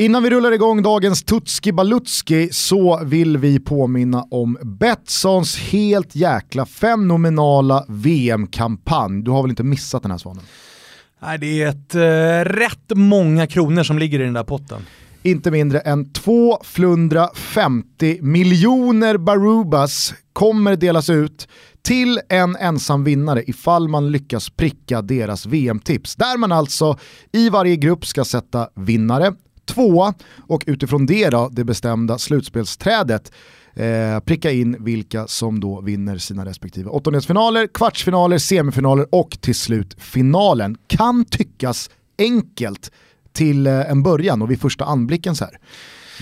Innan vi rullar igång dagens Tutski Balutski så vill vi påminna om Betssons helt jäkla fenomenala VM-kampanj. Du har väl inte missat den här Svanen? Nej, det är ett äh, rätt många kronor som ligger i den där potten. Inte mindre än 250 miljoner Barubas kommer delas ut till en ensam vinnare ifall man lyckas pricka deras VM-tips. Där man alltså i varje grupp ska sätta vinnare, tvåa och utifrån det då, det bestämda slutspelsträdet eh, pricka in vilka som då vinner sina respektive åttondelsfinaler, kvartsfinaler, semifinaler och till slut finalen. Kan tyckas enkelt till eh, en början och vid första anblicken så här.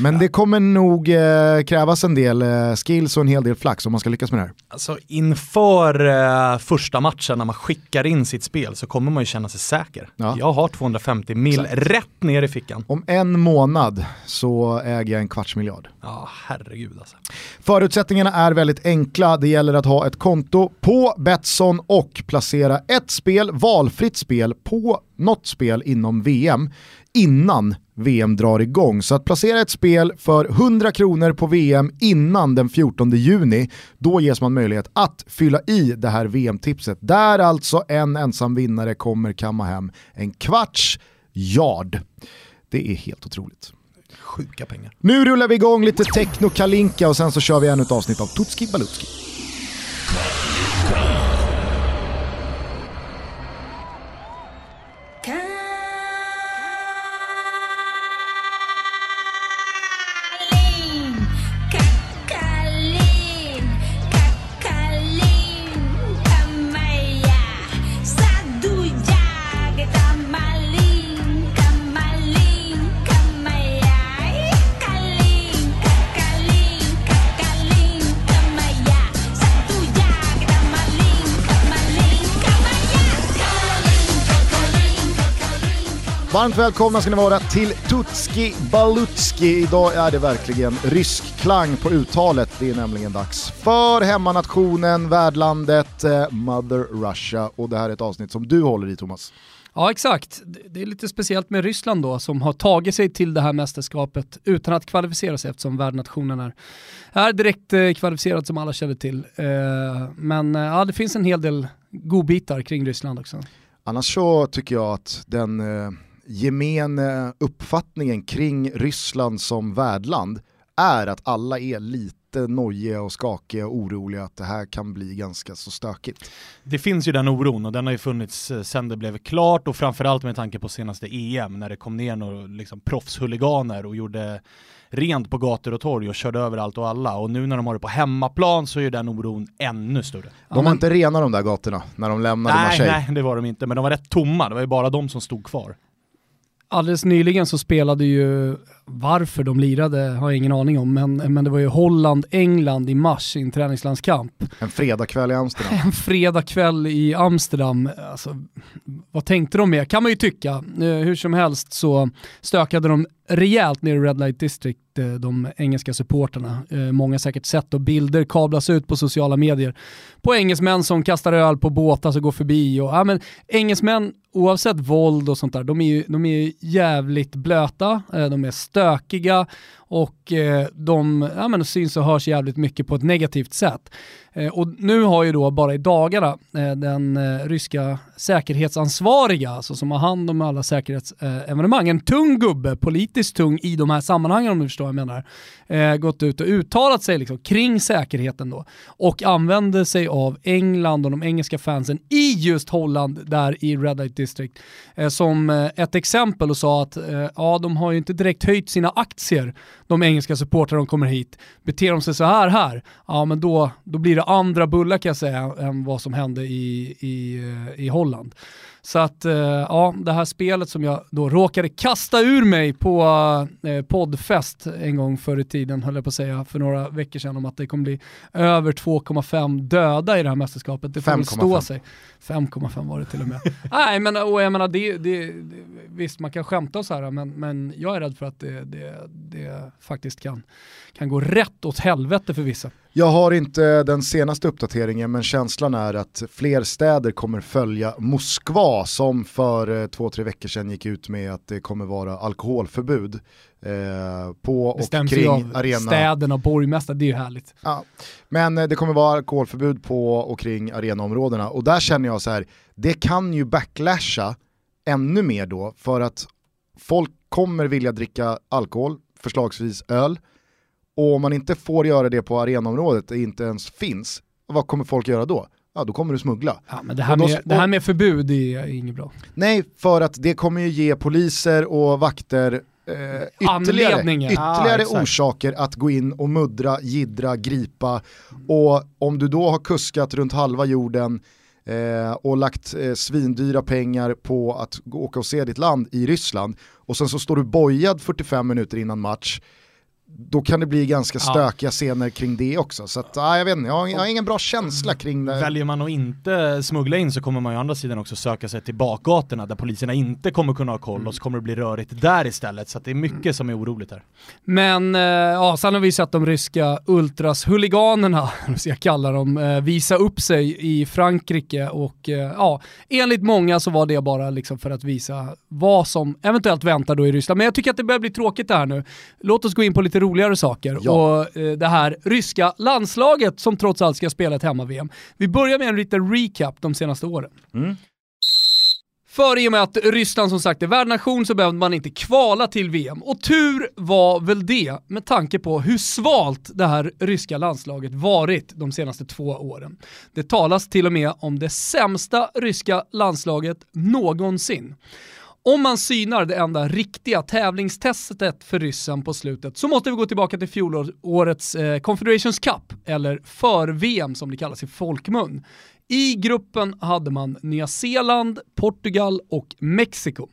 Men ja. det kommer nog eh, krävas en del eh, skills och en hel del flax om man ska lyckas med det här. Alltså inför eh, första matchen när man skickar in sitt spel så kommer man ju känna sig säker. Ja. Jag har 250 mil Exakt. rätt ner i fickan. Om en månad så äger jag en kvarts miljard. Ja, herregud alltså. Förutsättningarna är väldigt enkla. Det gäller att ha ett konto på Betsson och placera ett spel, valfritt spel, på något spel inom VM innan VM drar igång. Så att placera ett spel för 100 kronor på VM innan den 14 juni, då ges man möjlighet att fylla i det här VM-tipset. Där alltså en ensam vinnare kommer kamma hem en kvarts yard. Det är helt otroligt. Sjuka pengar. Nu rullar vi igång lite techno kalinka och sen så kör vi ännu ett avsnitt av Tutski Balutski. Varmt välkomna ska ni vara till Tutski Balutski. Idag är det verkligen rysk klang på uttalet. Det är nämligen dags för hemmanationen, värdlandet, eh, Mother Russia. Och det här är ett avsnitt som du håller i Thomas. Ja exakt, det är lite speciellt med Ryssland då som har tagit sig till det här mästerskapet utan att kvalificera sig eftersom värdnationen är, är direkt eh, kvalificerad som alla känner till. Eh, men ja, det finns en hel del godbitar kring Ryssland också. Annars så tycker jag att den gemene uppfattningen kring Ryssland som värdland är att alla är lite nojiga och skakiga och oroliga att det här kan bli ganska så stökigt. Det finns ju den oron och den har ju funnits eh, sedan det blev klart och framförallt med tanke på senaste EM när det kom ner några liksom, proffshuliganer och gjorde rent på gator och torg och körde över allt och alla. Och nu när de har det på hemmaplan så är den oron ännu större. De var inte rena de där gatorna när de lämnade nej, Marseille. Nej, det var de inte, men de var rätt tomma. Det var ju bara de som stod kvar. Alldeles nyligen så spelade ju, varför de lirade har jag ingen aning om, men, men det var ju Holland-England i mars i en träningslandskamp. En fredagkväll i Amsterdam. En fredagkväll i Amsterdam. Alltså, vad tänkte de med? Kan man ju tycka. Eh, hur som helst så stökade de rejält ner i Red Light District, eh, de engelska supporterna. Eh, många säkert sett och bilder kablas ut på sociala medier på engelsmän som kastar öl på båtar som går förbi. Och, ja, men, engelsmän, oavsett våld och sånt där, de är ju de är jävligt blöta, de är stökiga och eh, de ja, men, syns och hörs jävligt mycket på ett negativt sätt. Eh, och nu har ju då bara i dagarna eh, den ryska säkerhetsansvariga, alltså som har hand om alla säkerhetsevenemang, en tung gubbe, politiskt tung i de här sammanhangen om du förstår vad jag menar, eh, gått ut och uttalat sig liksom, kring säkerheten då och använder sig av England och de engelska fansen i just Holland där i Red Light District eh, som eh, ett exempel och sa att eh, ja, de har ju inte direkt höjt sina aktier, de engelska supportrarna de kommer hit. Beter de sig så här här, ja men då, då blir det andra bullar kan jag säga än vad som hände i, i, eh, i Holland. Så att eh, ja, det här spelet som jag då råkade kasta ur mig på eh, poddfest en gång förr i tiden, höll jag på att säga, för några veckor sedan om att det kommer bli över 2,5 döda i det här mästerskapet. Det får väl stå sig. 5,5 var det till och med. Nej men och jag menar, det, det, det, visst man kan skämta och så här, men, men jag är rädd för att det, det, det faktiskt kan, kan gå rätt åt helvete för vissa. Jag har inte den senaste uppdateringen men känslan är att fler städer kommer följa Moskva som för eh, två, tre veckor sedan gick ut med att det kommer vara alkoholförbud eh, på och kring av arena. städerna och borgmästare, det är ju härligt. Ja. Men eh, det kommer vara alkoholförbud på och kring arenaområdena och där känner jag så här, det kan ju backlasha ännu mer då för att folk kommer vilja dricka alkohol, förslagsvis öl, och om man inte får göra det på arenaområdet, det inte ens finns, vad kommer folk göra då? Ja, då kommer du smuggla. Ja, men det, här med, det här med förbud är inget bra. Nej, för att det kommer ju ge poliser och vakter eh, ytterligare. Ja, ytterligare exakt. orsaker att gå in och muddra, gidra, gripa. Och om du då har kuskat runt halva jorden eh, och lagt eh, svindyra pengar på att åka och se ditt land i Ryssland. Och sen så står du bojad 45 minuter innan match, då kan det bli ganska Ja. stökiga scener kring det också. Så att, ah, jag vet inte, jag har, jag har ingen bra känsla kring det. Väljer man att inte smuggla in så kommer man ju å andra sidan också söka sig till bakgatorna där poliserna inte kommer kunna ha koll och så kommer det bli rörigt där istället. Så att det är mycket som är oroligt här. Men eh, ja, sen har vi sett de ryska ultras-huliganerna, ska jag kalla dem, eh, visa upp sig i Frankrike och eh, ja, enligt många så var det bara liksom för att visa vad som eventuellt väntar då i Ryssland. Men jag tycker att det börjar bli tråkigt det här nu. Låt oss gå in på lite roligare saker Ja. och eh, det här ryska landslaget som trots allt ska spela ett hemma-VM. Vi börjar med en liten recap de senaste åren. Mm. För i och med att Ryssland som sagt är värdnation så behövde man inte kvala till VM. Och tur var väl det med tanke på hur svalt det här ryska landslaget varit de senaste två åren. Det talas till och med om det sämsta ryska landslaget någonsin. Om man synar det enda riktiga tävlingstestet för ryssen på slutet så måste vi gå tillbaka till fjolårets eh, Confederations Cup, eller för-VM som det kallas i folkmun. I gruppen hade man Nya Zeeland, Portugal och Mexiko.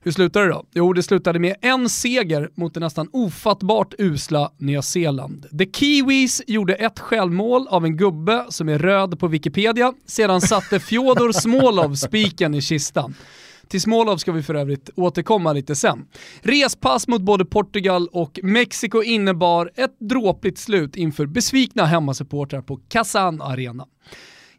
Hur slutade det då? Jo, det slutade med en seger mot det nästan ofattbart usla Nya Zeeland. The Kiwis gjorde ett självmål av en gubbe som är röd på Wikipedia. Sedan satte Fjodor Smolov spiken i kistan. Till Smålov ska vi för övrigt återkomma lite sen. Respass mot både Portugal och Mexiko innebar ett dråpligt slut inför besvikna hemmasupportrar på Kazan Arena.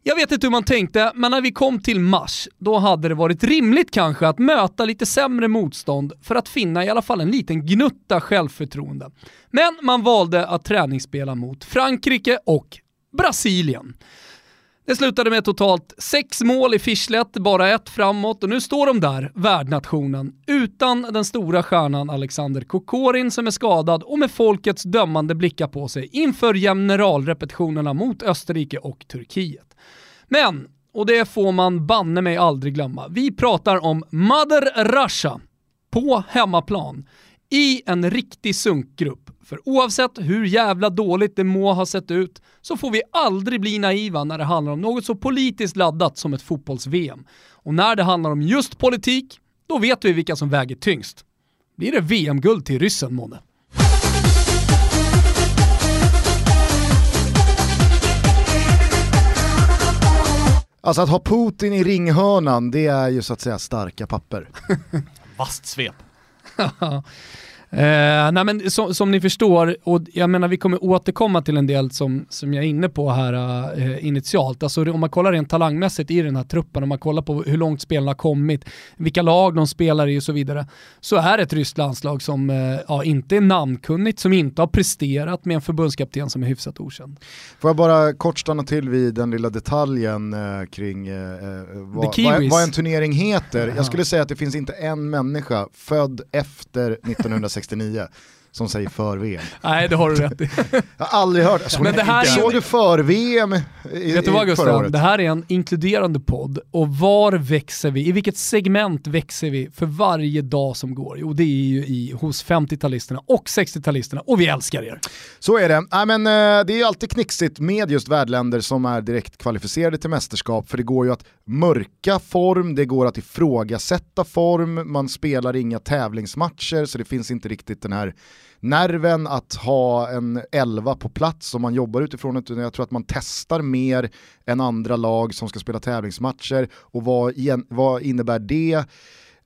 Jag vet inte hur man tänkte, men när vi kom till mars, då hade det varit rimligt kanske att möta lite sämre motstånd för att finna i alla fall en liten gnutta självförtroende. Men man valde att träningsspela mot Frankrike och Brasilien. Det slutade med totalt sex mål i Fischlet, bara ett framåt och nu står de där, värdnationen, utan den stora stjärnan Alexander Kokorin som är skadad och med folkets dömande blickar på sig inför generalrepetitionerna mot Österrike och Turkiet. Men, och det får man banne mig aldrig glömma, vi pratar om Mother Russia på hemmaplan i en riktig sunkgrupp. För oavsett hur jävla dåligt det må ha sett ut så får vi aldrig bli naiva när det handlar om något så politiskt laddat som ett fotbolls-VM. Och när det handlar om just politik, då vet vi vilka som väger tyngst. Blir det VM-guld till ryssen månne? Alltså att ha Putin i ringhörnan, det är ju så att säga starka papper. Vasst svep. Eh, nej men som, som ni förstår, och jag menar vi kommer återkomma till en del som, som jag är inne på här eh, initialt. Alltså om man kollar rent talangmässigt i den här truppen, om man kollar på hur långt spelarna har kommit, vilka lag de spelar i och så vidare, så är det ett ryskt landslag som eh, ja, inte är namnkunnigt, som inte har presterat med en förbundskapten som är hyfsat okänd. Får jag bara kort stanna till vid den lilla detaljen eh, kring eh, eh, vad, vad, vad en turnering heter. Ja. Jag skulle säga att det finns inte en människa född efter 1969 som säger för-VM. Nej, det har du rätt i. Jag har aldrig hört, såg, Men det här är- såg du för-VM i, Vet du vad Gustav? Det här är en inkluderande podd och var växer vi? I vilket segment växer vi för varje dag som går? Jo, det är ju i, hos 50-talisterna och 60-talisterna och vi älskar er. Så är det. Nej, men, eh, det är ju alltid knixigt med just värdländer som är direkt kvalificerade till mästerskap för det går ju att mörka form, det går att ifrågasätta form, man spelar inga tävlingsmatcher så det finns inte riktigt den här nerven att ha en elva på plats som man jobbar utifrån. Utan jag tror att man testar mer än andra lag som ska spela tävlingsmatcher och vad, vad innebär det?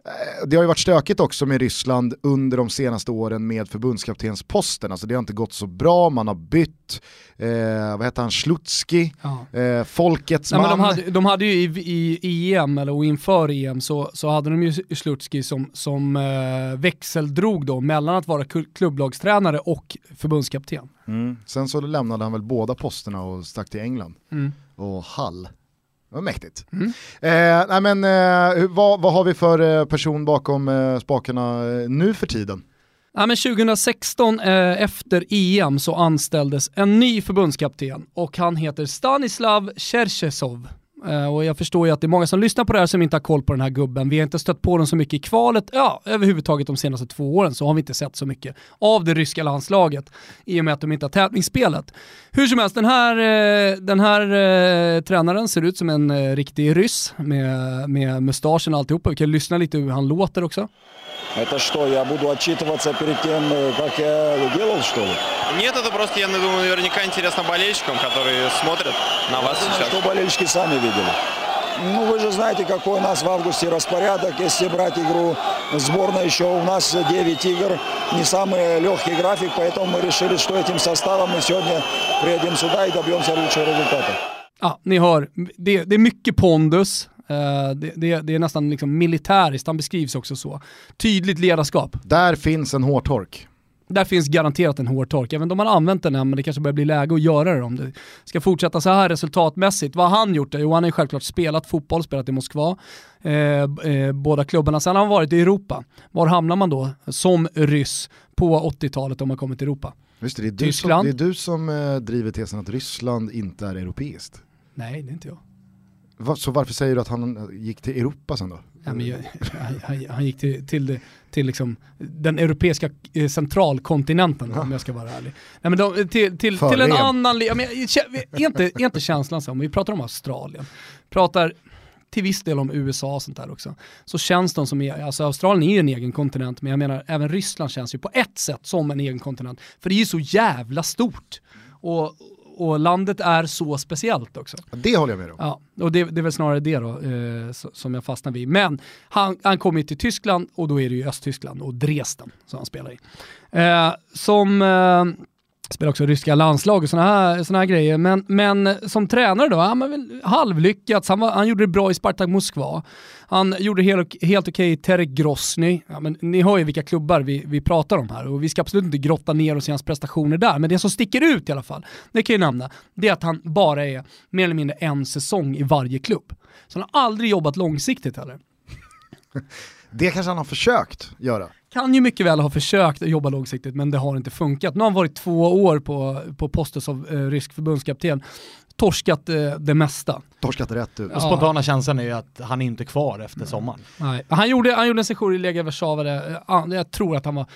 Eh, det har ju varit stökigt också med Ryssland under de senaste åren med förbundskaptensposten. Alltså det har inte gått så bra, man har bytt, eh, vad heter han, Slutski, ja. eh, folkets Nej, man. de, hade, de hade ju i, i, EM, eller och inför EM, så, så hade de ju Slutski som, som eh, växeldrog då mellan att vara klubblagstränare och förbundskapten. Mm. Sen så lämnade han väl båda posterna och stack till England mm. och Hall. Var mäktigt. Mm. Eh, nej men, eh, vad, vad, har vi för eh, person bakom eh, spakarna eh, nu för tiden? Ja, men 2016 eh, efter EM så anställdes en ny förbundskapten och han heter Stanislav Cherchesov. Eh, och jag förstår ju att det är många som lyssnar på det här som inte har koll på den här gubben. Vi har inte stött på honom så mycket i kvalet. Ja, överhuvudtaget de senaste två åren så har vi inte sett så mycket av det ryska landslaget i och med att de inte har tävlingsspelet. Hur som helst, den här, eh, den här eh, tränaren ser ut som en riktig ryss med, med mustaschen och alltihopa. Vi kan lyssna lite hur han låter också. Это что, я буду отчитываться перед тем, как я делал, что ли? Нет, это просто, я думаю, наверняка интересно болельщикам, которые смотрят на вас я сейчас. Думаю, что болельщики сами видели. Ну, вы же знаете, какой у нас в августе распорядок. Если брать игру сборной, еще у нас 9 игр. Не самый легкий график, поэтому мы решили, что этим составом мы сегодня приедем сюда и добьемся лучшего результата. Ja, ni hör, det, det är mycket pondus, det, det, det, är nästan liksom militäriskt, han beskrivs också så. Tydligt ledarskap. Där finns en hårtork. Där finns garanterat en hårtork, även om man använt den än, men det kanske börjar bli läge att göra det om det ska fortsätta så här resultatmässigt. Vad har han gjort? Jo, han har ju självklart spelat fotboll, spelat i Moskva, eh, eh, båda klubbarna. Sen har han varit i Europa. Var hamnar man då som ryss på 80-talet om man kommer till Europa? Just det, det är du Tyskland. som, det är du som eh, driver tesen att Ryssland inte är europeiskt. Nej, det är inte jag. Så varför säger du att han gick till Europa sen då? Ja, men jag, han, han, gick till, till, till liksom den europeiska eh, centralkontinenten ja. om jag ska vara ärlig. Nej, men de, till, till, till en annan, ja, men, är, inte, är inte känslan så, om vi pratar om Australien, pratar till viss del om USA och sånt där också, så känns de som, alltså Australien är ju en egen kontinent, men jag menar även Ryssland känns ju på ett sätt som en egen kontinent, för det är ju så jävla stort. Och, och landet är så speciellt också. Det håller jag med om. Ja, och det, det är väl snarare det då eh, som jag fastnar vid. Men han, han kommer till Tyskland och då är det ju Östtyskland och Dresden som han spelar i. Eh, som eh, spelar också ryska landslag och sådana här, såna här grejer. Men, men som tränare då, han var väl halvlyckats. Han, var, han gjorde det bra i Spartak Moskva. Han gjorde helt, helt okej i Terek Grosny. Ja, men ni hör ju vilka klubbar vi, vi pratar om här och vi ska absolut inte grotta ner oss i hans prestationer där. Men det som sticker ut i alla fall, det kan jag nämna, det är att han bara är mer eller mindre en säsong i varje klubb. Så han har aldrig jobbat långsiktigt heller. Det kanske han har försökt göra. Kan ju mycket väl ha försökt jobba långsiktigt men det har inte funkat. Nu har han varit två år på, på posten som eh, rysk förbundskapten torskat eh, det mesta. Torskat rätt ut. Ja. Spontana känslan är ju att han är inte är kvar efter Nej. sommaren. Nej. Han, gjorde, han gjorde en session i Lega Warszawa där jag tror att han var,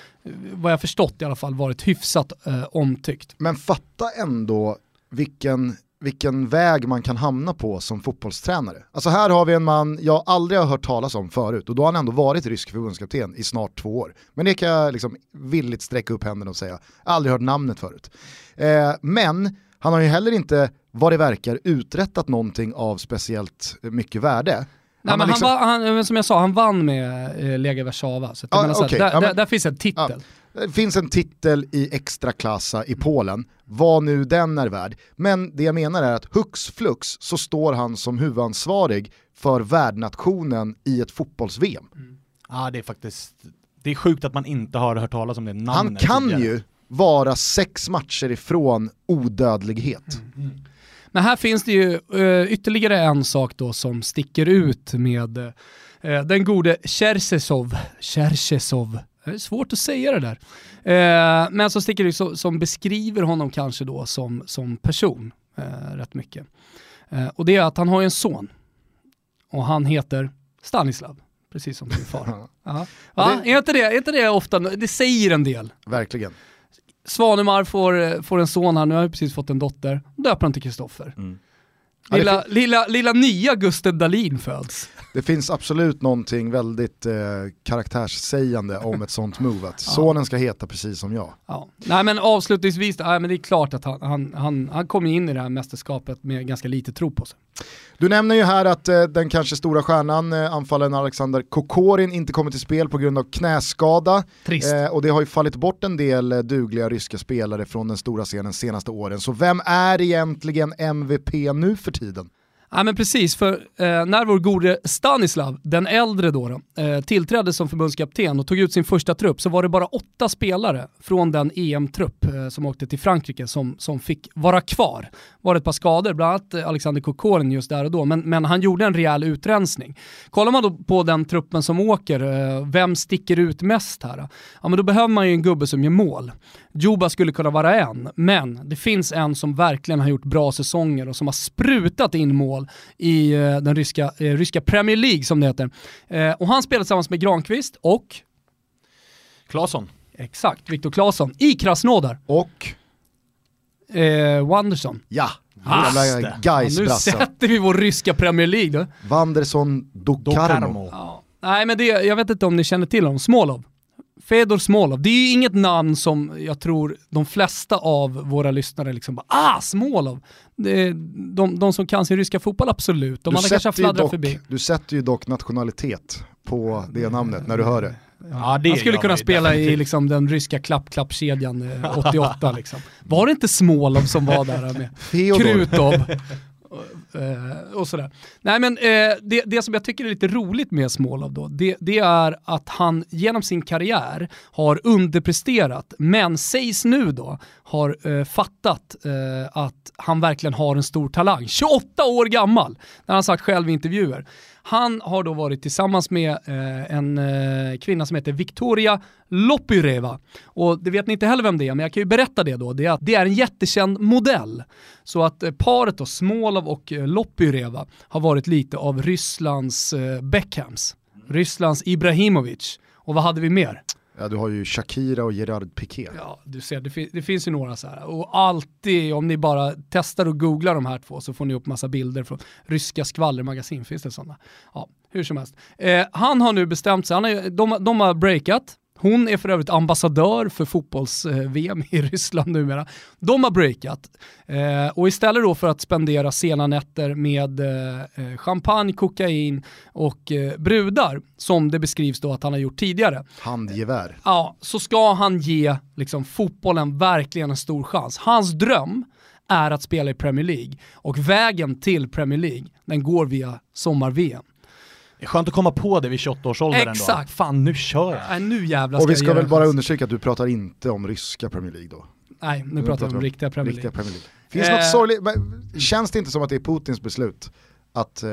vad jag förstått i alla fall, varit hyfsat eh, omtyckt. Men fatta ändå vilken vilken väg man kan hamna på som fotbollstränare. Alltså här har vi en man jag aldrig har hört talas om förut och då har han ändå varit rysk förbundskapten i snart två år. Men det kan jag liksom villigt sträcka upp händerna och säga, aldrig hört namnet förut. Eh, men han har ju heller inte, vad det verkar, uträttat någonting av speciellt mycket värde. Nej, men liksom... han, han, som jag sa, han vann med eh, Lega Warszawa. Så ah, okay. där, ja, men... där, finns en titel. Ja. Det finns en titel i extraklassa i Polen, vad nu den är värd. Men det jag menar är att hux flux så står han som huvudansvarig för värdnationen i ett fotbolls-VM. Mm. Ja det är faktiskt, det är sjukt att man inte har hört talas om det namnet Han kan tidigare. ju vara sex matcher ifrån odödlighet. Mm. Mm. Men här finns det ju uh, ytterligare en sak då som sticker ut med uh, den gode Cherchesov, Cherchesov det är svårt att säga det där. Eh, men så sticker det så, som beskriver honom kanske då som, som person eh, rätt mycket. Eh, och det är att han har en son. Och han heter Stanislav, precis som sin far. ja. Ja, är, inte det, är inte det ofta, det säger en del. Verkligen. Svanemar får, får en son här, nu har jag precis fått en dotter, döper han till Kristoffer. Mm. Lilla, lilla, lilla nya Gusten Dahlin föds. Det finns absolut någonting väldigt eh, karaktärssägande om ett sånt move. Att sonen ska heta precis som jag. Ja. Nej men avslutningsvis, nej, men det är klart att han, han, han, han kom in i det här mästerskapet med ganska lite tro på sig. Du nämner ju här att eh, den kanske stora stjärnan, eh, anfallaren Alexander Kokorin, inte kommer till spel på grund av knäskada. Trist. Eh, och det har ju fallit bort en del eh, dugliga ryska spelare från den stora scenen senaste åren. Så vem är egentligen MVP nu för tiden? Ja men precis, för eh, när vår gode Stanislav, den äldre då, då eh, tillträdde som förbundskapten och tog ut sin första trupp så var det bara åtta spelare från den EM-trupp eh, som åkte till Frankrike som, som fick vara kvar. Var ett par skador, bland annat eh, Alexander Kokorin just där och då, men, men han gjorde en rejäl utrensning. Kollar man då på den truppen som åker, eh, vem sticker ut mest här? Ja men då behöver man ju en gubbe som gör mål. Juba skulle kunna vara en, men det finns en som verkligen har gjort bra säsonger och som har sprutat in mål i eh, den ryska, eh, ryska Premier League som det heter. Eh, och han spelar tillsammans med Granqvist och, Claesson. exakt, Viktor Claesson i Krasnodar. Och, Eh, Wanderson. ja, jävla. Ja, nu sätter vi vår ryska Premier League då. Wanderson Dokarmo. Dokarmo. Ja. Nej men det, jag vet inte om ni känner till honom, Smolov. Fedor Smolov. Det är ju inget namn som jag tror de flesta av våra lyssnare liksom bara ah, Smolov. Är, de, de som kan sin ryska fotboll, absolut. De Du sätter, dock, förbi. du sätter ju dock nationalitet på det namnet när du hör det. Ja, det Han skulle kunna spela i definitivt. liksom, den ryska klapp-klapp-kedjan eh, 88 liksom. Var det inte Smolov som var där med Theodor. Krutov? Eh, och sådär. Nej men eh, det, det som jag tycker är lite roligt med Smolov då, det, det är att han genom sin karriär har underpresterat, men sägs nu då har eh, fattat eh, att han verkligen har en stor talang. 28 år gammal, när han sagt själv i intervjuer. Han har då varit tillsammans med eh, en eh, kvinna som heter Victoria Lopyreva. Och det vet ni inte heller vem det är, men jag kan ju berätta det då. Det är att det är en jättekänd modell. Så att eh, paret då, Smolov och eh, Lopyreva, har varit lite av Rysslands eh, Beckhams. Rysslands Ibrahimovic. Och vad hade vi mer? Ja, du har ju Shakira och Gerard Piqué. Ja, du ser, det, fin- det finns ju några så här. Och alltid, om ni bara testar och googlar de här två så får ni upp massa bilder från ryska skvallermagasin. Finns det sådana? Ja, hur som helst. Eh, han har nu bestämt sig, han är, de, de har breakat. Hon är för övrigt ambassadör för fotbolls-VM i Ryssland numera. De har breakat. Eh, och istället då för att spendera sena nätter med eh, eh, champagne, kokain och eh, brudar, som det beskrivs då att han har gjort tidigare, Handgevär. ja, så ska han ge liksom, fotbollen verkligen en stor chans. Hans dröm är att spela i Premier League och vägen till Premier League, den går via sommar-VM. Det är skönt att komma på det vid 28 års ålder ändå. Exakt. Fan, nu kör jag. Nej, nu jävlar Och vi ska väl bara chans. undersöka att du pratar inte om ryska Premier League då. Nej, nu pratar vi om riktiga Premier League. Riktiga Premier League. Finns Eh. något sorgligt, men känns det inte som att det är Putins beslut att eh,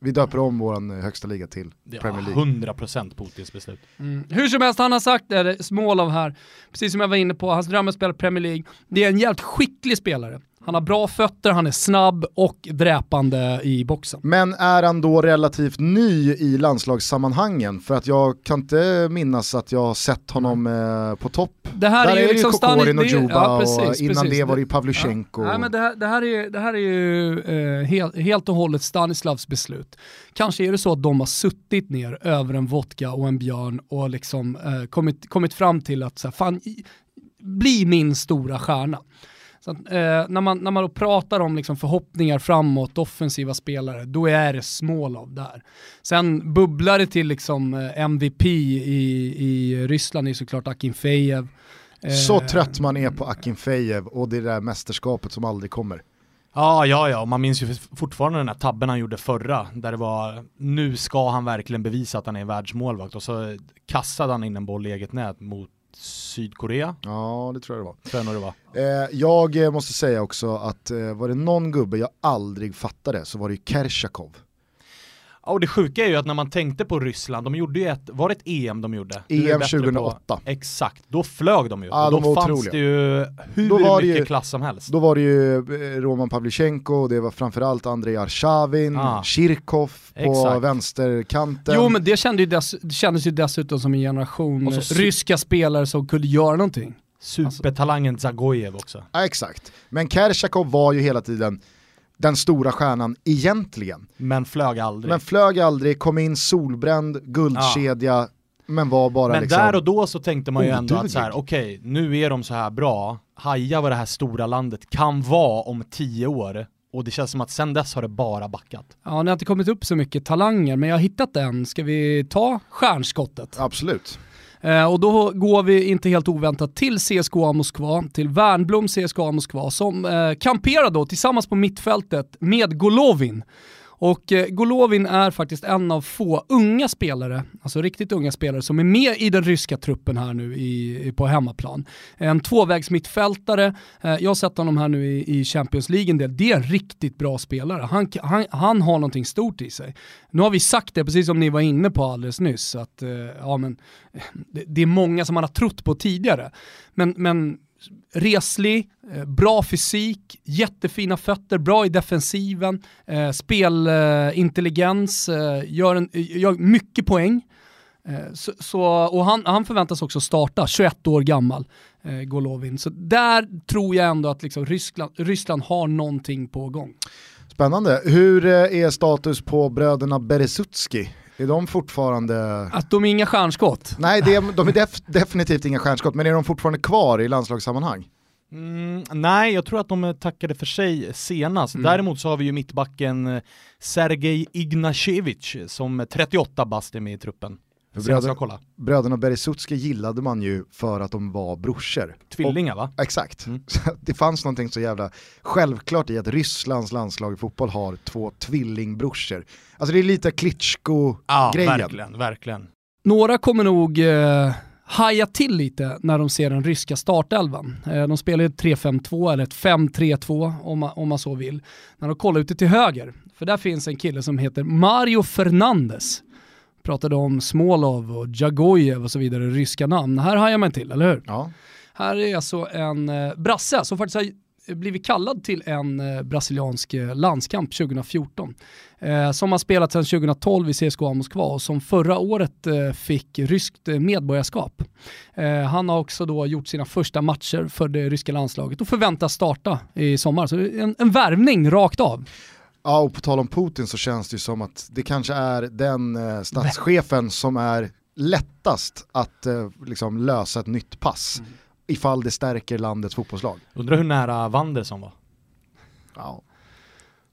vi döper om vår högsta liga till Det Premier League? 100% Putins beslut. Mm. Hur som helst, han har sagt det, Smolov här, precis som jag var inne på, hans dröm är att spela Premier League. Det är en jävligt skicklig spelare. Han har bra fötter, han är snabb och dräpande i boxen. Men är han då relativt ny i landslagssammanhangen? För att jag kan inte minnas att jag har sett honom eh, på topp. Det här Där är ju liksom Kokorin och Juba ja, precis, och innan precis. det var det ju Pavlyuchenko. Ja. Nej, det, här, det, här är, det här är ju eh, helt, helt och hållet Stanislavs beslut. Kanske är det så att de har suttit ner över en vodka och en björn och liksom eh, kommit, kommit fram till att så här, fan, i- bli min stora stjärna. Så att, eh, när, man, när man då pratar om liksom förhoppningar framåt, offensiva spelare, då är det Smolov där. Sen bubblar det till liksom eh, MVP i, i Ryssland är såklart Akinfejev. Eh, Så trött man är på Akinfejev och det där mästerskapet som aldrig kommer. Ja, ja, ja, och man minns ju fortfarande den här tabben han gjorde förra, där det var nu ska han verkligen bevisa att han är världsmålvakt och så kastade han in en boll i eget nät mot Sydkorea, Ja, det tror jag det var. nog det var. Eh, jag eh, måste säga också att eh, var det någon gubbe jag aldrig fattade så var det ju Kershakov. Ja, och det sjuka är ju att när man tänkte på Ryssland, de gjorde ju ett, var det ett EM de gjorde? EM bättre 2008. På, exakt, då flög de ju. Ja, och de då var fanns otroliga. det ju hur Då var det mycket ju- klass som helst. Då var det ju eh, Roman Pavlyuchenko och det var framförallt Andrei Arshavin, Ah. Kirkov på Exakt. vänsterkanten. Jo men det, kände ju dess, det kändes ju dessutom som en generation Och så su- ryska spelare som kunde göra någonting. Supertalangen Zagojev också. Ja, exakt. Men Kershakov var ju hela tiden den stora stjärnan egentligen. Men flög aldrig. Men flög aldrig, kom in solbränd, guldkedja, men var bara Men liksom där och då så tänkte man ju ändå att så här, okej, nu är de så här bra, haja vad det här stora landet kan vara om tio år, och det känns som att sen dess har det bara backat. Ja, det har inte kommit upp så mycket talanger, men jag har hittat en. Ska vi ta stjärnskottet? Absolut. Eh, och då går vi inte helt oväntat till CSKA Moskva, till Värnblom CSKA Moskva som eh, kamperar då tillsammans på mittfältet med Golovin. Och eh, Golovin är faktiskt en av få unga spelare, alltså riktigt unga spelare, som är med i den ryska truppen här nu i, i- på hemmaplan. En tvåvägs mittfältare, eh, jag har sett honom här nu i, i Champions League en del, det är en riktigt bra spelare. Han, han, han har någonting stort i sig. Nu har vi sagt det, precis som ni var inne på alldeles nyss, att eh, ja, men, eh, det, det är många som man har trott på tidigare. Men, men reslig, eh, bra fysik, jättefina fötter, bra i defensiven, eh, spelintelligens, eh, gör, en, eh, gör mycket poäng. Eh, så, så, och han, han förväntas också starta, 21 år gammal, eh, Golovin. Så där tror jag ändå att liksom Ryssland, Ryssland har någonting på gång. Spännande. Hur eh, är status på bröderna Beresutski? Är de fortfarande... Att de är inga stjärnskott. Nej, det är, de är def definitivt inga stjärnskott, men är de fortfarande kvar i landslagssammanhang? Mm, nej, jag tror att de tackade för sig senast. Mm. Däremot så har vi ju mittbacken eh, Sergej Ignashevich som 38 bast är med i truppen. Bröder- jag kollade. Bröderna Beresutski gillade man ju för att de var brorsor. Tvillingar va? Exakt. Mm. Det fanns någonting så jävla självklart i att Rysslands landslag i fotboll har två tvillingbrorsor. Alltså det är lite Ja, Klitschko-grejen. verkligen, verkligen. Några kommer nog eh, haja till lite när de ser den ryska startelvan. Eh, de spelar ju ett 3-5-2 eller ett 5-3-2 om man, om man så vill. När de kollar ute till höger, för där finns en kille som heter Mario Fernandes. Pratade om Smolov och Jagojev och så vidare, ryska namn. Här hajar man till, eller hur? Ja. Här är alltså en eh, brasse som faktiskt har blivit kallad till en eh, brasiliansk eh, landskamp 2014. Eh, som har spelat sedan 2012 i CSKA Moskva och som förra året eh, fick ryskt medborgarskap. Eh, han har också då gjort sina första matcher för det ryska landslaget och förväntas starta i sommar. Så en, en värvning rakt av. ja, och på tal om Putin så känns det ju som att det kanske är den eh, statschefen som är lättast att eh, liksom lösa ett nytt pass. Mm. Ifall det stärker landets fotbollslag. Undrar hur nära Wanderson var? Ja.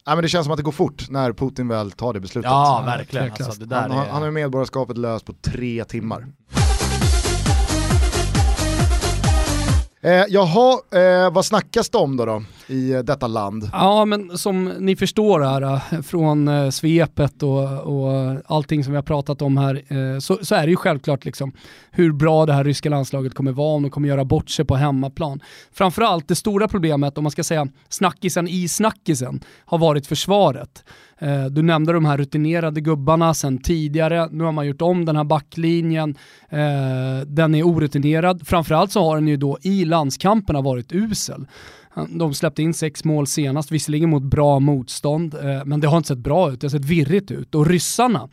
Nej, men det känns som att det går fort när Putin väl tar det beslutet. Ja, verkligen. Alltså, det där han, han, är... han har medborgarskapet löst på tre timmar. Eh, jaha, eh, vad snackas det om då, då i detta land? Ja, men som ni förstår här eh, från eh, svepet och, och allting som vi har pratat om här, eh, så, så är det ju självklart liksom hur bra det här ryska landslaget kommer vara, om de kommer göra bort sig på hemmaplan. Framförallt det stora problemet, om man ska säga snackisen i snackisen, har varit försvaret. Eh, du nämnde de här rutinerade gubbarna sen tidigare, nu har man gjort om den här backlinjen, eh, den är orutinerad, framförallt så har den ju då i landskamperna varit usel. Eh, de släppte in sex mål senast, visserligen mot bra motstånd, men det har inte sett bra ut, det har sett virrigt ut. Och ryssarna,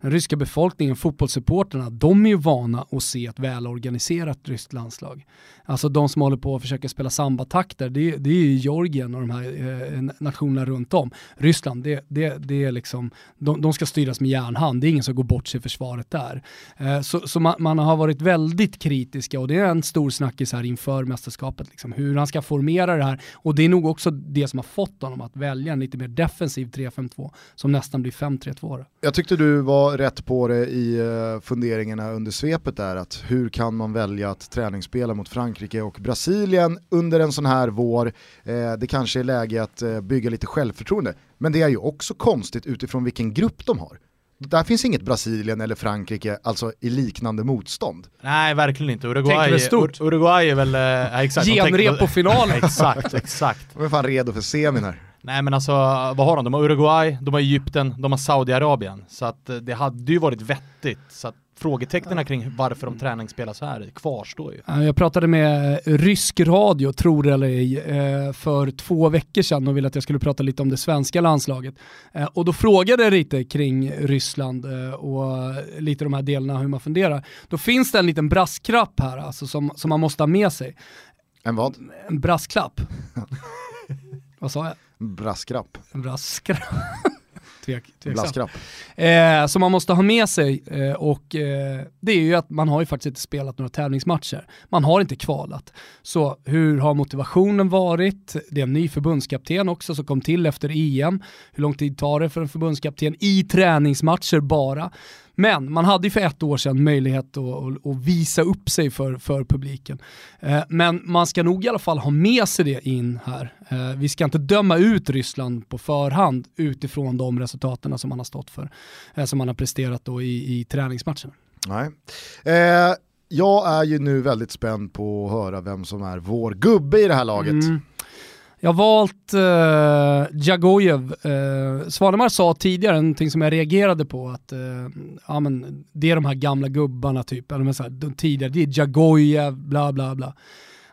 den ryska befolkningen, fotbollssupporterna, de är ju vana att se ett välorganiserat ryskt landslag. Alltså de som håller på att försöka spela sambatakter, det, det är ju Georgien och de här eh, nationerna runt om. Ryssland, det, det, det är liksom, de, de ska styras med järnhand, det är ingen som går bort sig i försvaret där. Eh, så så man, man har varit väldigt kritiska och det är en stor snackis här inför mästerskapet, liksom, hur han ska formera det här. Och det är nog också det som har fått honom att välja en lite mer defensiv 3-5-2 som nästan blir 5-3-2. Jag tyckte du var rätt på det i eh, funderingarna under svepet där, att hur kan man välja att träningsspela mot Frankrike och Brasilien under en sån här vår? Eh, det kanske är läge att eh, bygga lite självförtroende, men det är ju också konstigt utifrån vilken grupp de har. Där finns inget Brasilien eller Frankrike, alltså i liknande motstånd. Nej, verkligen inte. Uruguay, stort. Ur- Uruguay är väl... eh, Ja, exakt. Genrep på finalen. exakt, exakt. De är fan redo för semin här. Nej men alltså, vad har de? De har Uruguay, de har Egypten, de har Saudiarabien. Så att det hade ju varit vettigt. Så att frågetecknen kring varför de träningsspelar så här kvarstår ju. Jag pratade med eh, rysk radio, tror det eller ej, eh, för två veckor sedan och ville att jag skulle prata lite om det svenska landslaget. Eh, Och då frågade jag lite kring Ryssland och lite de här delarna hur man funderar. Då finns det en liten brasklapp här alltså, som, som man måste ha med sig. En vad? En brasklapp. Vad sa jag? Braskrapp. Braskrapp. Tvek, Braskrapp. Eh, som man måste ha med sig eh, och eh, det är ju att man har ju faktiskt inte spelat några tävlingsmatcher. Man har inte kvalat. Så hur har motivationen varit? Det är en ny förbundskapten också som kom till efter EM. Hur lång tid tar det för en förbundskapten i träningsmatcher bara? Men man hade ju för ett år sedan möjlighet att, att visa upp sig för, för publiken. Eh, men man ska nog i alla fall ha med sig det in här. Eh, vi ska inte döma ut Ryssland på förhand utifrån de resultaten som man har stått för, eh, som man har presterat då i, i träningsmatcherna. Nej. Jag är ju nu väldigt spänd på att höra vem som är vår gubbe i det här laget. Mm. Jag har valt uh, Jagojev. Uh, Svanemar sa tidigare, någonting som jag reagerade på, att uh, ja, men det är de här gamla gubbarna typ, eller så här, de tidigare, det är Jagojev, bla bla bla.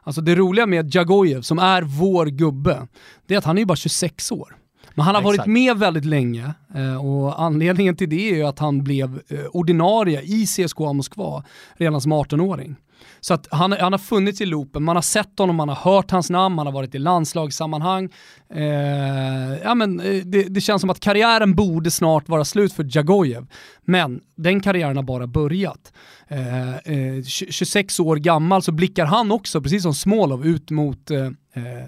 Alltså det roliga med Jagojev, som är vår gubbe, det är att han är bara 26 år. Men han har varit med väldigt länge och anledningen till det är ju att han blev ordinarie i CSKA Moskva redan som 18-åring. Så att han, han har funnits i loopen, man har sett honom, man har hört hans namn, han har varit i landslagssammanhang. Eh, ja, men, eh, det, det, känns som att karriären borde snart vara slut för Jagojev. Men den karriären har bara börjat. Eh, eh, 26 år gammal så blickar han också, precis som Smolov, ut mot eh, eh,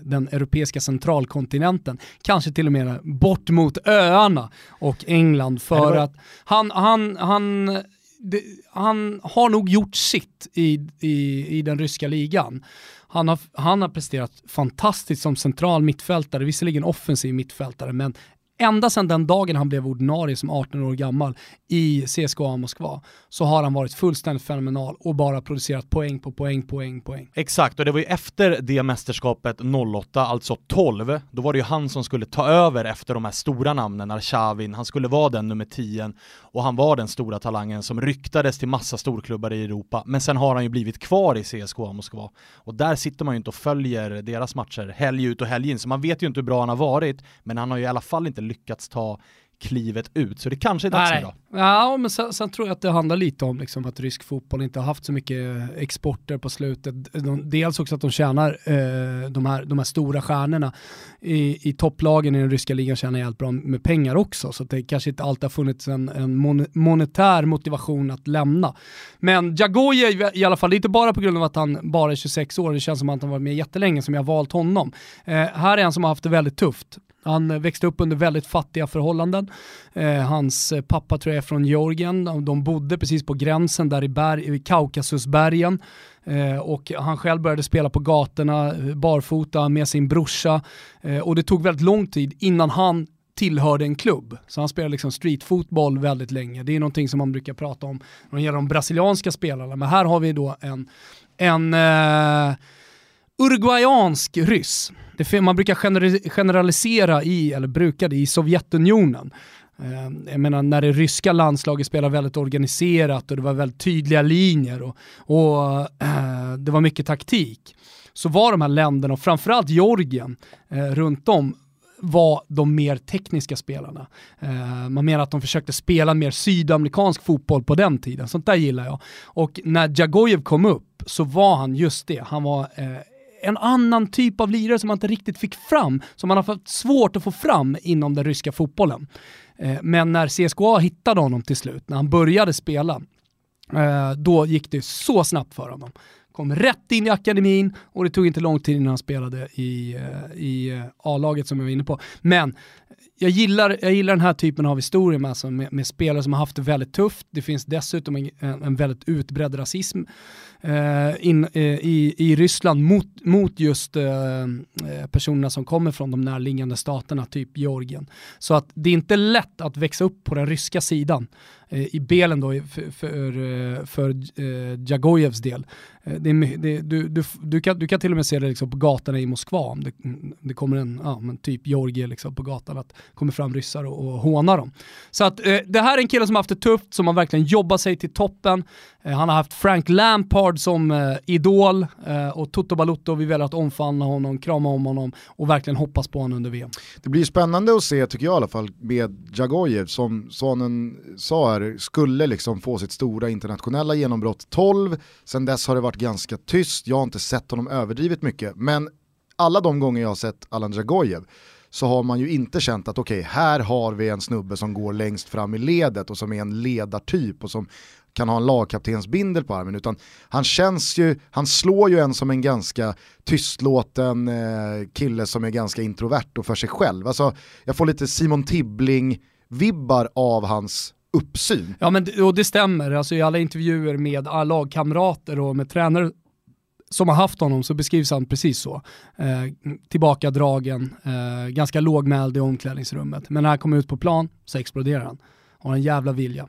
den europeiska centralkontinenten. Kanske till och med bort mot öarna och England för att han, han, han det, han har nog gjort sitt i, i, i den ryska ligan. Han har, han har presterat fantastiskt som central mittfältare, visserligen offensiv mittfältare, men ända sedan den dagen han blev ordinarie som 18 år gammal i CSKA Moskva så har han varit fullständigt fenomenal och bara producerat poäng på poäng, poäng, poäng. Exakt, och det var ju efter det mästerskapet 08, alltså 12, då var det ju han som skulle ta över efter de här stora namnen, Arshavin, han skulle vara den nummer 10 och han var den stora talangen som ryktades till massa storklubbar i Europa, men sen har han ju blivit kvar i CSKA Moskva och där sitter man ju inte och följer deras matcher helg ut och helg in, så man vet ju inte hur bra han har varit, men han har ju i alla fall inte lyckats ta klivet ut, så det kanske är dags nu då. Ja, men sen, sen, tror jag att det handlar lite om liksom att rysk fotboll inte har haft så mycket exporter på slutet. dels också att de tjänar eh, de, här, de här stora stjärnorna i, i topplagen i den ryska ligan tjänar jävligt bra med pengar också, så det kanske inte alltid har funnits en, en monetär motivation att lämna. Men Jagoje i alla fall, det är inte bara på grund av att han bara är 26 år, det känns som att han varit med jättelänge som jag har valt honom. Eh, här är en som har haft det väldigt tufft. Han växte upp under väldigt fattiga förhållanden. Eh, hans pappa tror jag är från Georgien. De bodde precis på gränsen där i, berg, i Kaukasusbergen. Eh, och han själv började spela på gatorna barfota med sin brorsa. Eh, och det tog väldigt lång tid innan han tillhörde en klubb. Så han spelade liksom streetfotboll väldigt länge. Det är någonting som man brukar prata om när det gäller de brasilianska spelarna. Men här har vi då en, en eh, uruguayansk ryss. Det, man brukar generalisera i, eller brukade i Sovjetunionen. Eh, jag menar när det ryska landslaget spelade väldigt organiserat och det var väldigt tydliga linjer och, och äh, det var mycket taktik. Så var de här länderna, och framförallt Georgien, äh, runt om var de mer tekniska spelarna. Eh, man menar att de försökte spela mer sydamerikansk fotboll på den tiden, sånt där gillar jag. Och när Jagojev kom upp så var han just det, han var eh, en annan typ av lirare som man inte riktigt fick fram, som man har fått svårt att få fram inom den ryska fotbollen. Eh, men när CSKA hittade honom till slut, när han började spela, eh, då gick det så snabbt för honom. Kom rätt in i akademin och det tog inte lång tid innan han spelade i, eh, i A-laget som jag var inne på. Men jag gillar, jag gillar den här typen av historier med, alltså med, med, spelare som har haft det väldigt tufft. Det finns dessutom en, en väldigt utbredd rasism eh, Eh, in, eh, i, i Ryssland mot, mot just eh, eh, personerna som kommer från de närliggande staterna, typ Georgien. Så att det är inte lätt att växa upp på den ryska sidan eh, i Belen då för, för, för eh, eh Jagojevs del. Det är, det, du, du, du, kan, du kan till och med se det liksom på gatorna i Moskva. Det, mm, det kommer en ja, men typ Georgie liksom på gatan, att kommer fram ryssar och, och hånar dem. Så att eh, det här är en kille som har haft det tufft, som har verkligen jobbat sig till toppen. Eh, han har haft Frank Lampard som eh, idol eh, och Toto Balotto vi väljer att omfamna honom, krama om honom och verkligen hoppas på honom under VM. Det blir spännande att se, tycker jag i alla fall, med Jagojev som Sonen sa här, skulle liksom få sitt stora internationella genombrott 12, sen dess har det varit ganska tyst, jag har inte sett honom överdrivet mycket, men alla de gånger jag har sett Alan Jagojev så har man ju inte känt att okej, okay, här har vi en snubbe som går längst fram i ledet och som är en ledartyp och som kan ha en lagkaptensbindel på armen, utan han känns ju, han slår ju en som en ganska tystlåten eh, kille som är ganska introvert och för sig själv. Alltså, jag får lite Simon Tibbling-vibbar av hans uppsyn. Ja men och det stämmer, alltså i alla intervjuer med ah, lagkamrater och med tränare som har haft honom så beskrivs han precis så. Eh, tillbakadragen, eh, ganska lågmäld i omklädningsrummet. Men när han kommer ut på plan så exploderar han. Har en jävla vilja.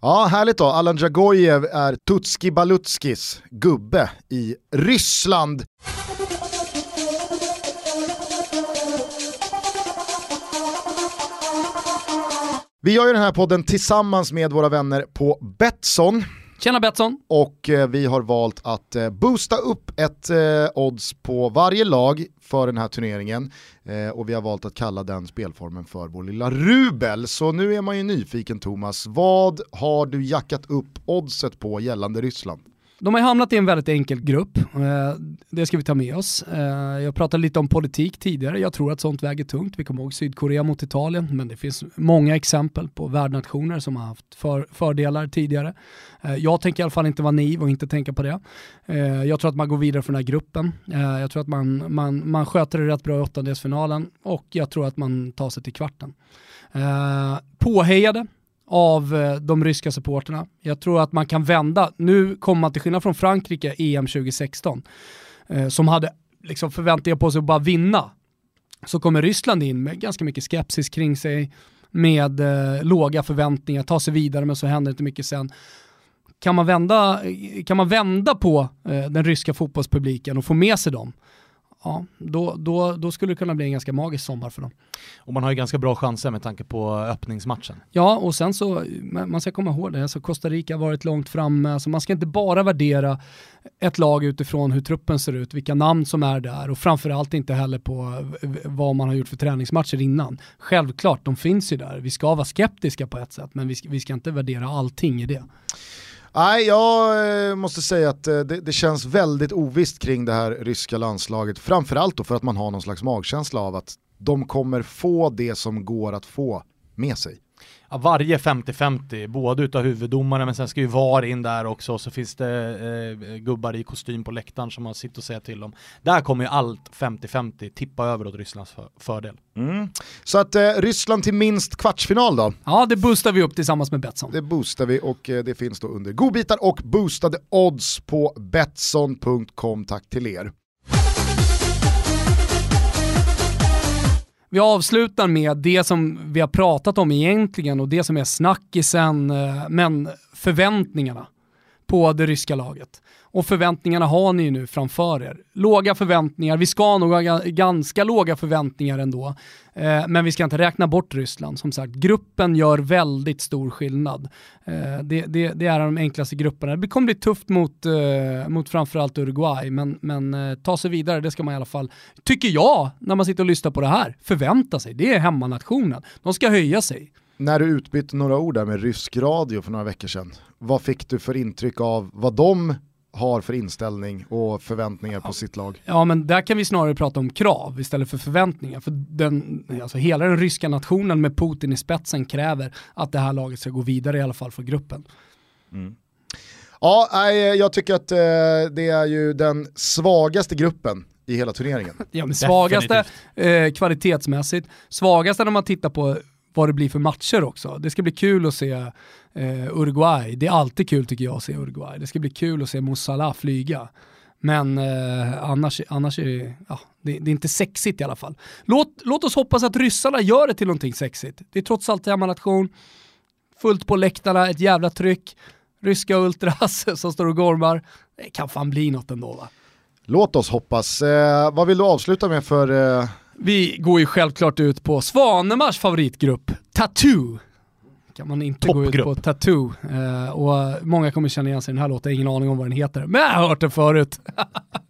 Ja, härligt då. Allan Dragojev är Tutski Balutskis gubbe i Ryssland. Vi gör ju den här podden tillsammans med våra vänner på Betsson. Tjena Betsson! Och eh, vi har valt att eh, boosta upp ett eh, odds på varje lag för den här turneringen. Eh, och vi har valt att kalla den spelformen för vår lilla rubel. Så nu är man ju nyfiken Thomas, vad har du jackat upp oddset på gällande Ryssland? De har hamnat i en väldigt enkel grupp, eh, det ska vi ta med oss. Eh, jag pratade lite om politik tidigare, jag tror att sånt väger tungt. Vi kommer ihåg Sydkorea mot Italien, men det finns många exempel på värdnationer som har haft för, fördelar tidigare. Eh, jag tänker i alla fall inte vara naiv och inte tänka på det. Jag tror att man går vidare från den här gruppen. Jag tror att man, man, man sköter det rätt bra i åttondelsfinalen och jag tror att man tar sig till kvarten. Påhejade av eh, de ryska supporterna. Jag tror att man kan vända, nu kommer man till skillnad från Frankrike EM 2016, eh, som hade liksom förväntningar på sig att bara vinna, så kommer Ryssland in med ganska mycket skepsis kring sig, med eh, låga förväntningar, ta sig vidare men så händer inte mycket sen. Kan man vända, eh, kan man vända på eh, den ryska fotbollspubliken och få med sig dem, ja, då, då, då skulle det kunna bli en ganska magisk sommar för dem. Och man har ju ganska bra chanser med tanke på öppningsmatchen. Ja, och sen så, man ska komma ihåg det, alltså Costa Rica har varit långt framme, alltså man ska inte bara värdera ett lag utifrån hur truppen ser ut, vilka namn som är där och framförallt inte heller på vad man har gjort för träningsmatcher innan. Självklart, de finns ju där, vi ska vara skeptiska på ett sätt, men vi ska, vi ska inte värdera allting i det. Nej, jag eh, måste säga att eh, det, det, känns väldigt ovist kring det här ryska landslaget. Framförallt då för att man har någon slags magkänsla av att de kommer få det som går att få med sig varje 50-50, både utav huvuddomare men sen ska ju VAR in där också, så finns det eh, gubbar i kostym på läktaren som har sitt att säga till om. Där kommer ju allt 50-50 tippa över åt Rysslands för fördel. Mm. Så att eh, Ryssland till minst kvartsfinal då? Ja, det boostar vi upp tillsammans med Betsson. Det boostar vi och eh, det finns då under godbitar och boostade odds på Betsson.com. Tack till er. Vi avslutar med det som vi har pratat om egentligen och det som är snackisen, eh, men förväntningarna på det ryska laget. Och förväntningarna har ni ju nu framför er. Låga förväntningar, vi ska nog ha ganska låga förväntningar ändå. Eh, men vi ska inte räkna bort Ryssland. Som sagt, gruppen gör väldigt stor skillnad. Eh, det, det, det, är de enklaste grupperna. Det kommer bli tufft mot, eh, mot framförallt Uruguay, men, men eh, ta sig vidare, det ska man i alla fall, tycker jag, när man sitter och lyssnar på det här, förvänta sig. Det är hemmanationen. De ska höja sig. När du utbytte några ord där med rysk radio för några veckor sedan, vad fick du för intryck av vad de har för inställning och förväntningar på sitt lag. Ja men där kan vi snarare prata om krav istället för förväntningar. För den, alltså hela den ryska nationen med Putin i spetsen kräver att det här laget ska gå vidare i alla fall för gruppen. Mm. Ja, jag tycker att eh, det är ju den svagaste gruppen i hela turneringen. ja, men svagaste eh, kvalitetsmässigt, svagaste när man tittar på vad det blir för matcher också. Det ska bli kul att se eh, Uruguay. Det är alltid kul tycker jag att se Uruguay. Det ska bli kul att se Moussala flyga. Men eh, annars, annars är det, ja, det, det, är inte sexigt i alla fall. Låt, låt oss hoppas att ryssarna gör det till någonting sexigt. Det är trots allt hemmanation, fullt på läktarna, ett jävla tryck, ryska ultras som står och gormar. Det kan fan bli något ändå va? Låt oss hoppas. Eh, vad vill du avsluta med för eh, vi går ju självklart ut på Svanemars favoritgrupp, Tattoo. Kan man inte gå ut på Tattoo. Uh, och många kommer känna igen sig i den här låten, ingen aning om vad den heter. Men jag har hört den förut.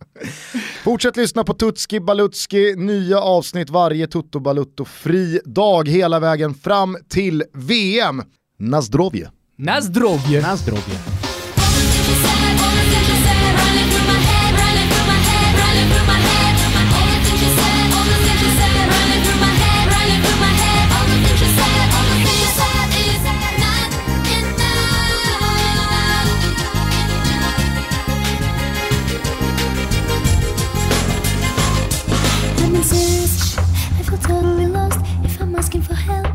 Fortsätt lyssna på Tutski Balutski, nya avsnitt varje Tutto Balutto fri dag hela vägen fram till VM. Nazdrovje! Nazdrovje! Nazdrovje! totally lost if I'm asking for help.